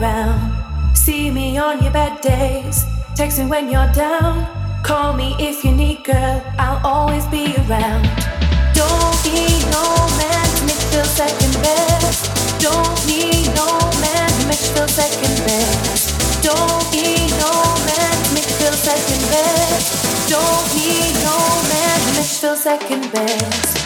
around. See me on your bad days. Text me when you're down. Call me if you need, girl. I'll always be around. Don't need no man to make you feel second best. Don't need no man to make you feel second best. Don't need no man to make you feel second best. Don't need no man to make you feel second best.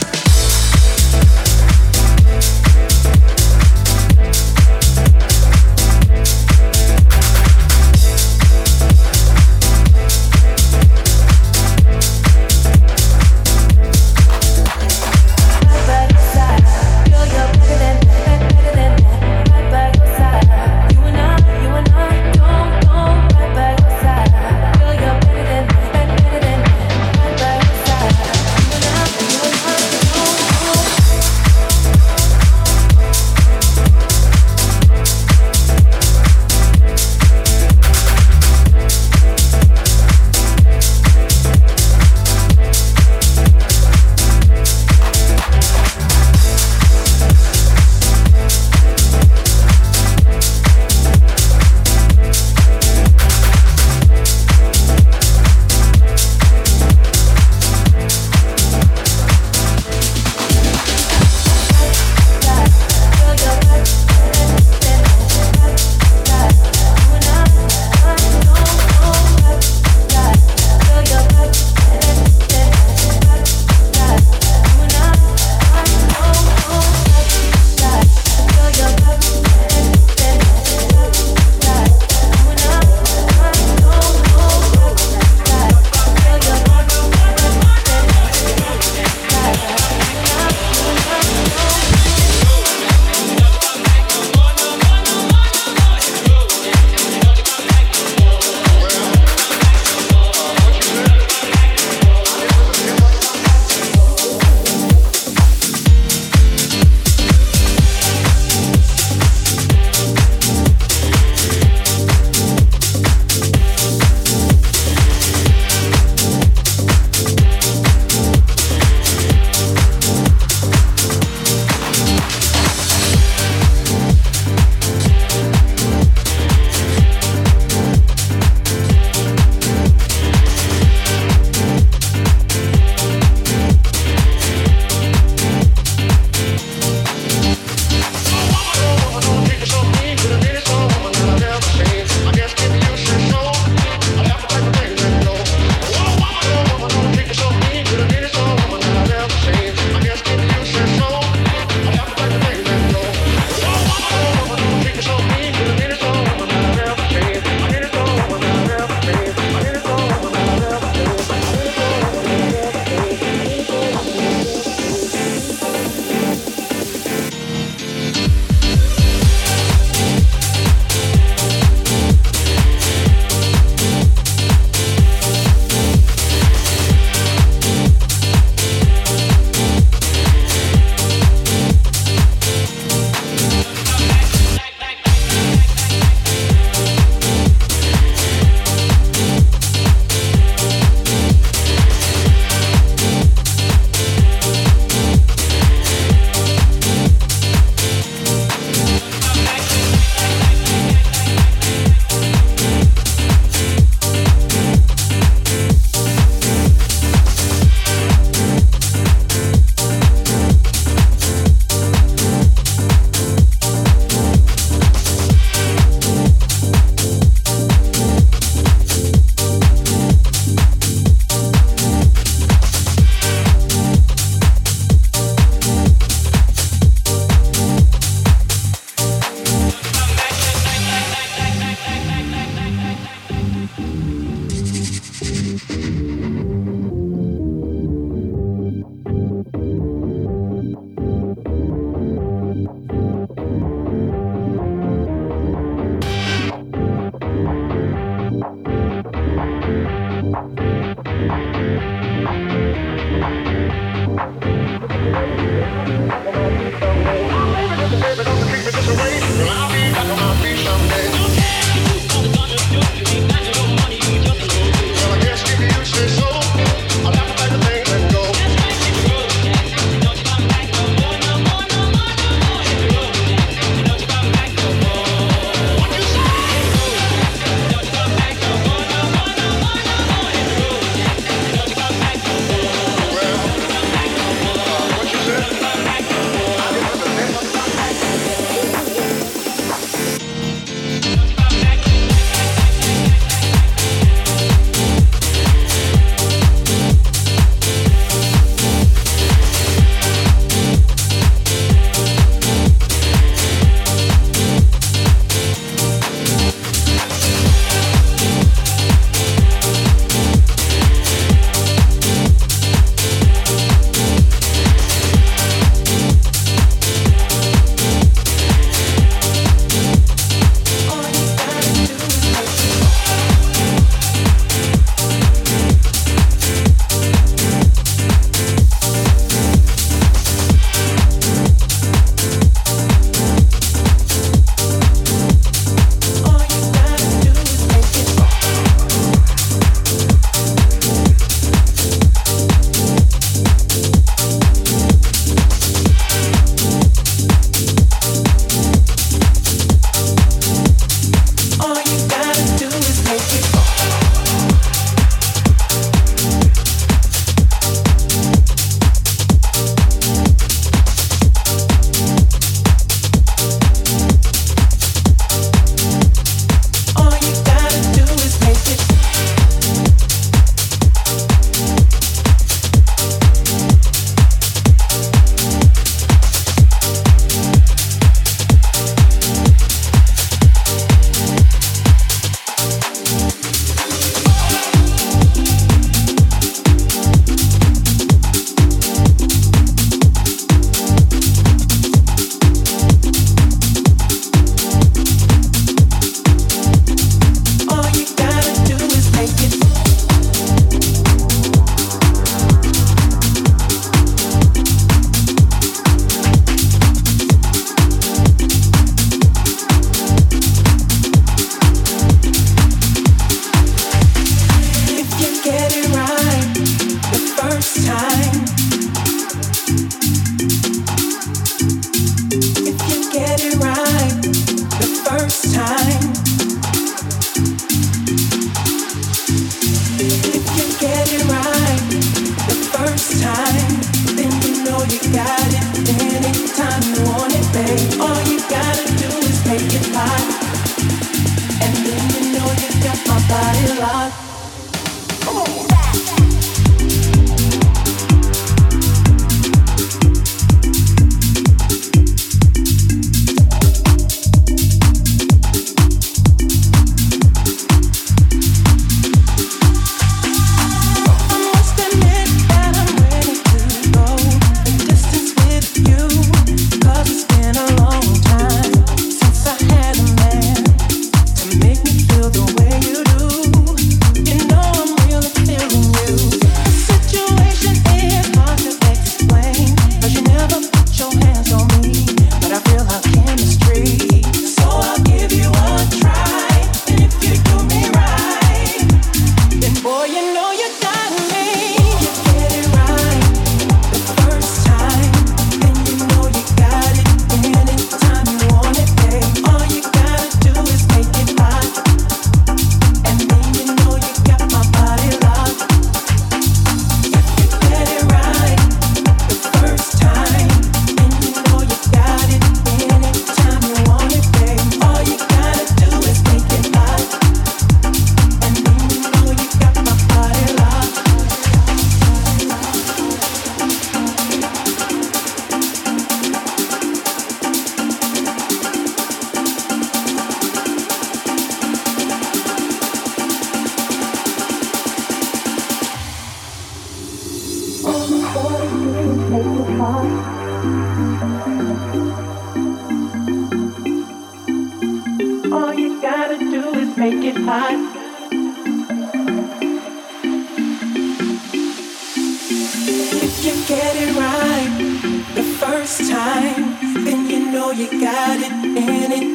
time.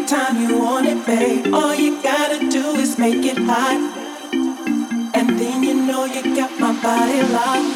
Time you want it, babe. All you gotta do is make it hot. And then you know you got my body locked.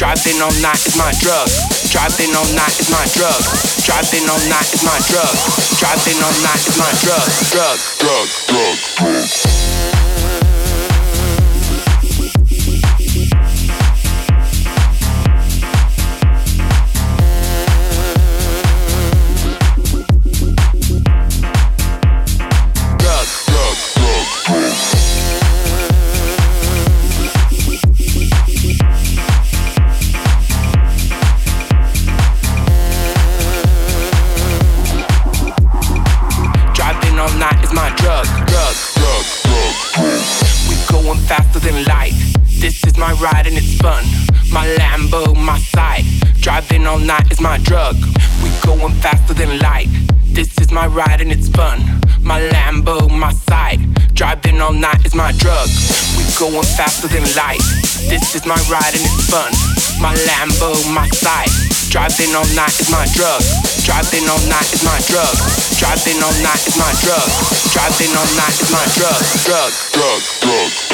Driving all night is my drug. Driving all night is my drug. Driving all night is my drug. Driving all night is my drug. Drug, drug, drug, drug. Driving all night is my drug. Driving all night is my drug. Driving all night is my drug. Driving all night is my drug. Drug, drug, drug,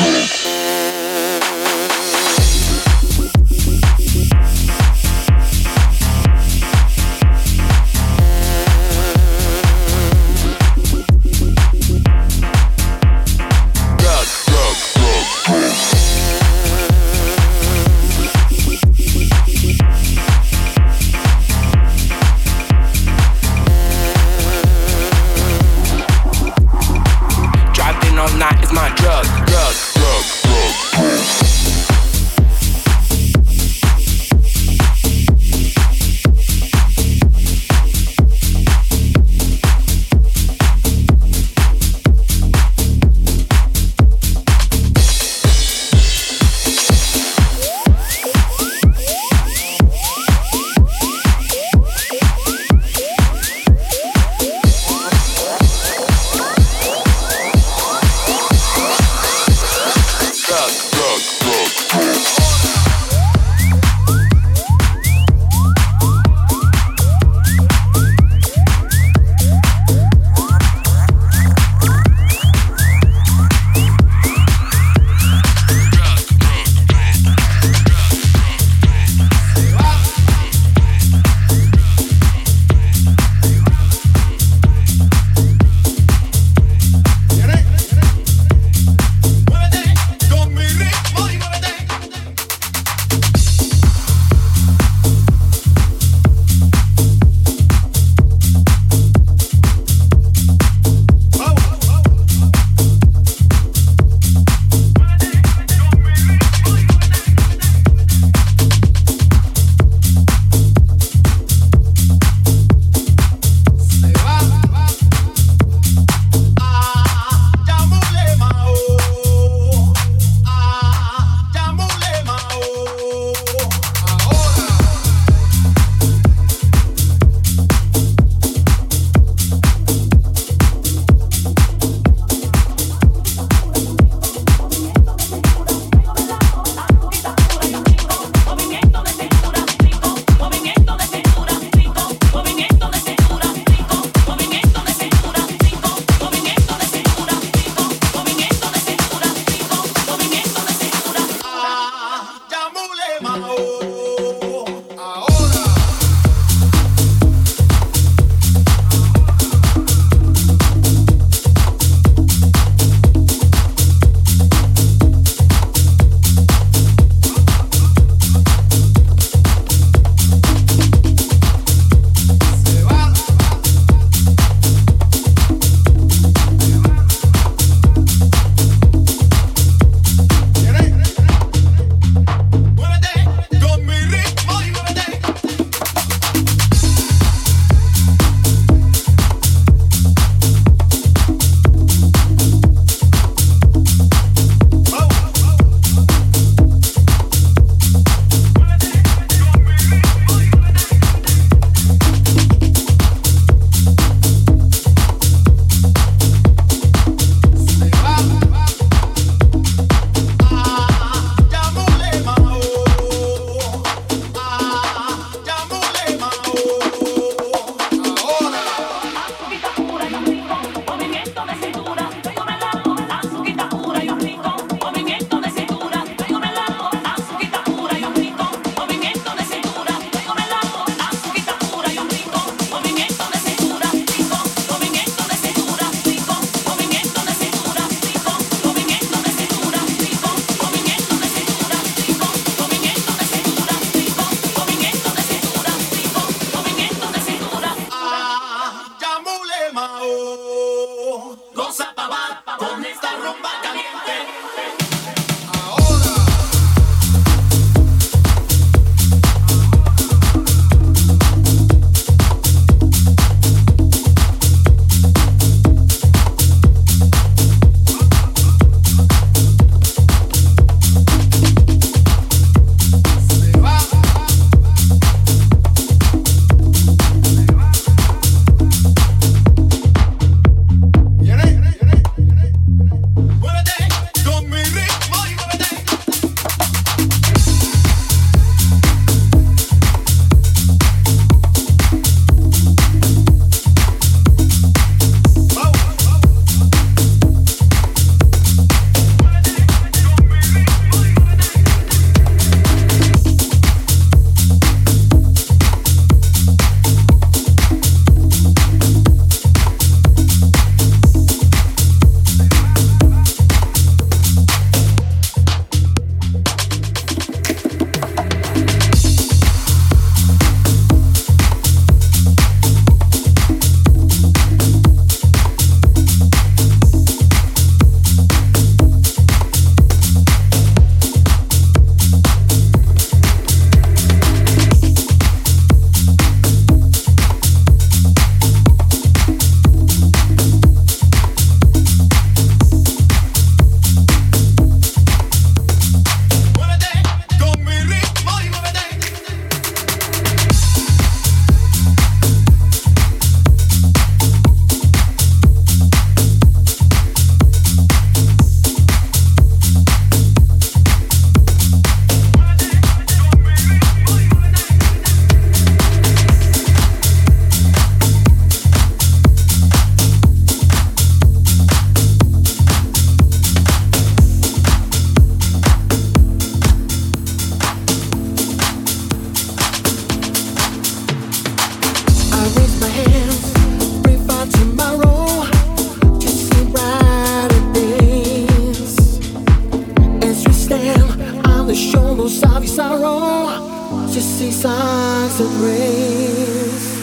suns and rays.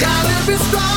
Gotta be strong.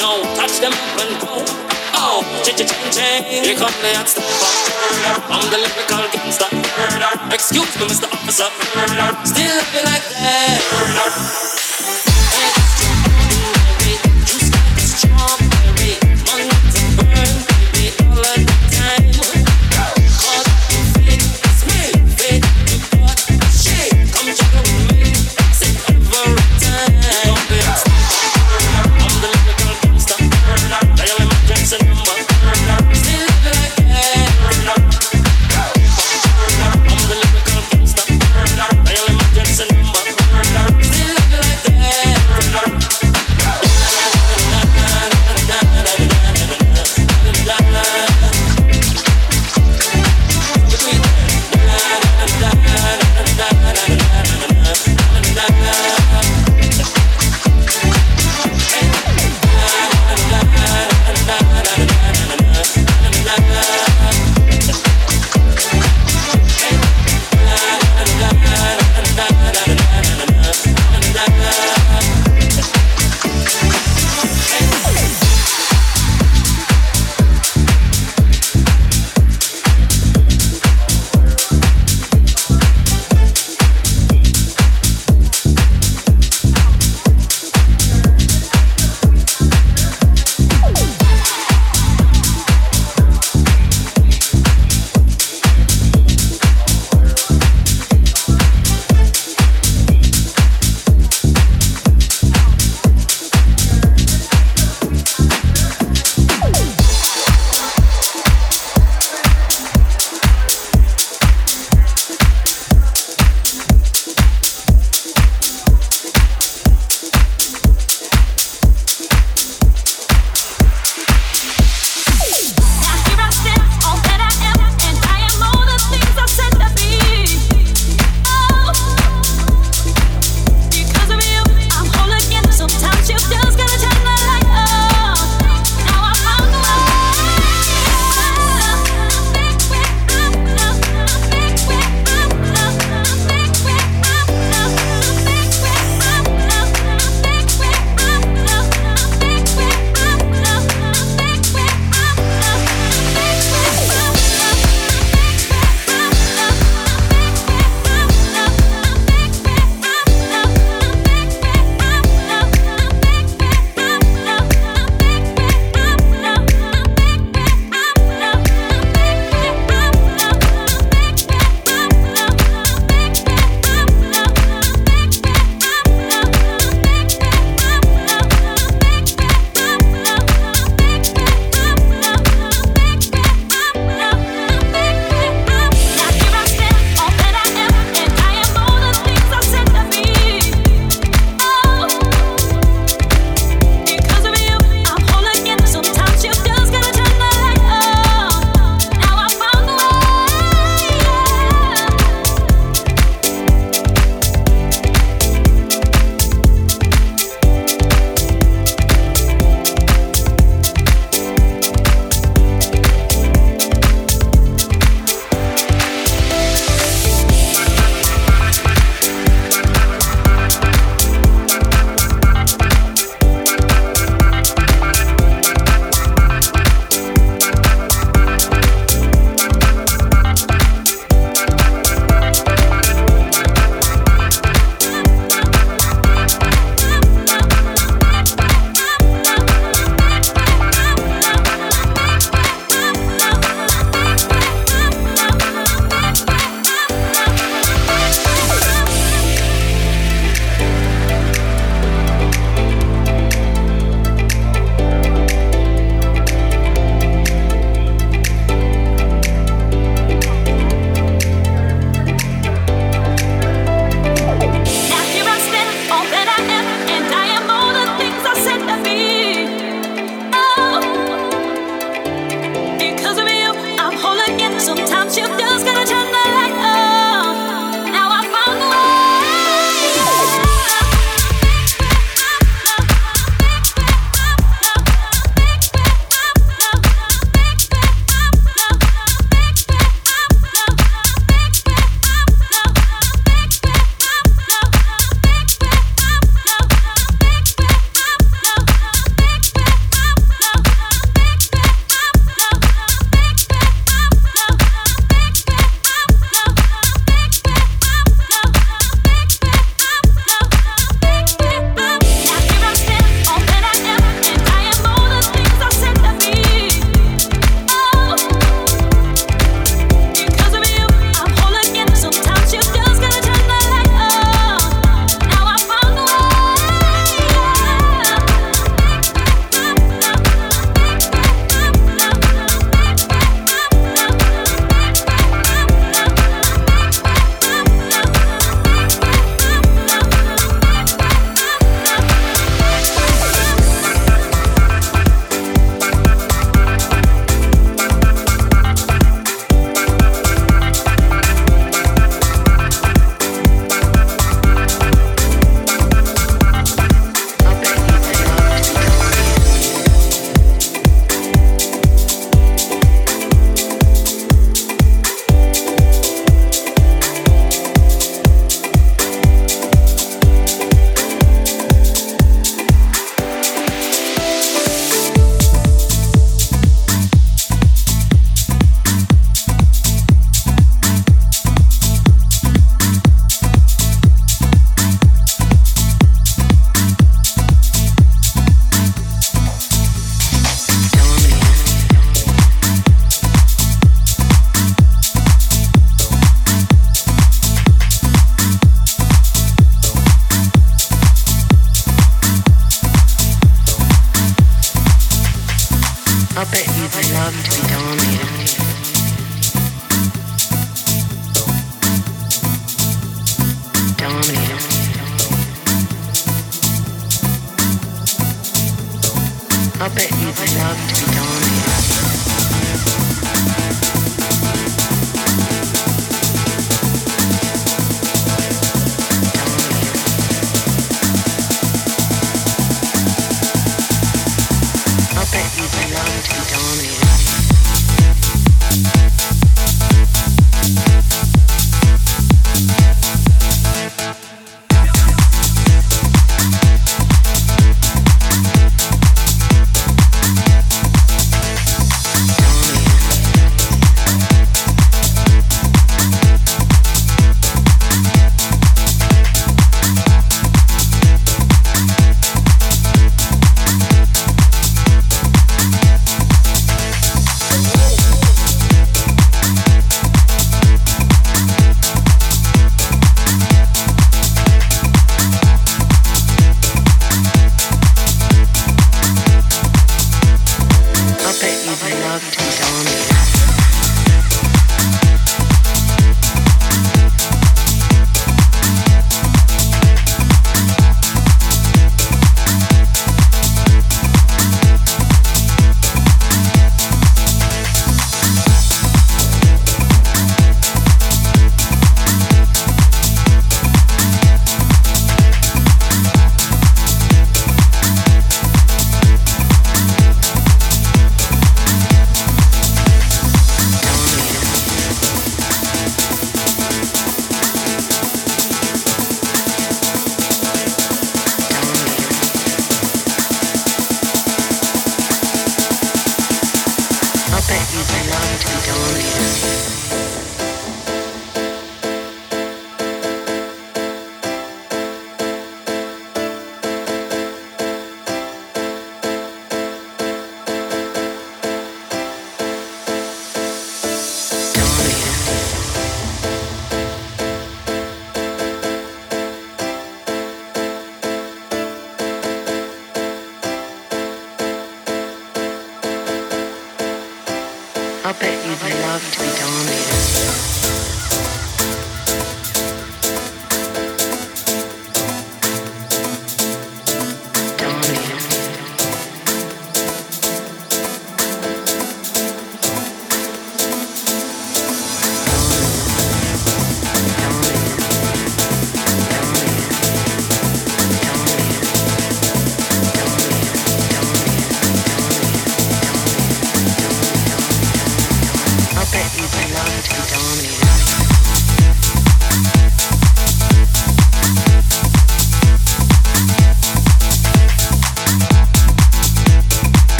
No, touch them up and go. Oh, ch ch ching ching. Here come the hot stepper. I'm the lyrical gangster. Excuse me, Mr. Officer. Still looking like that.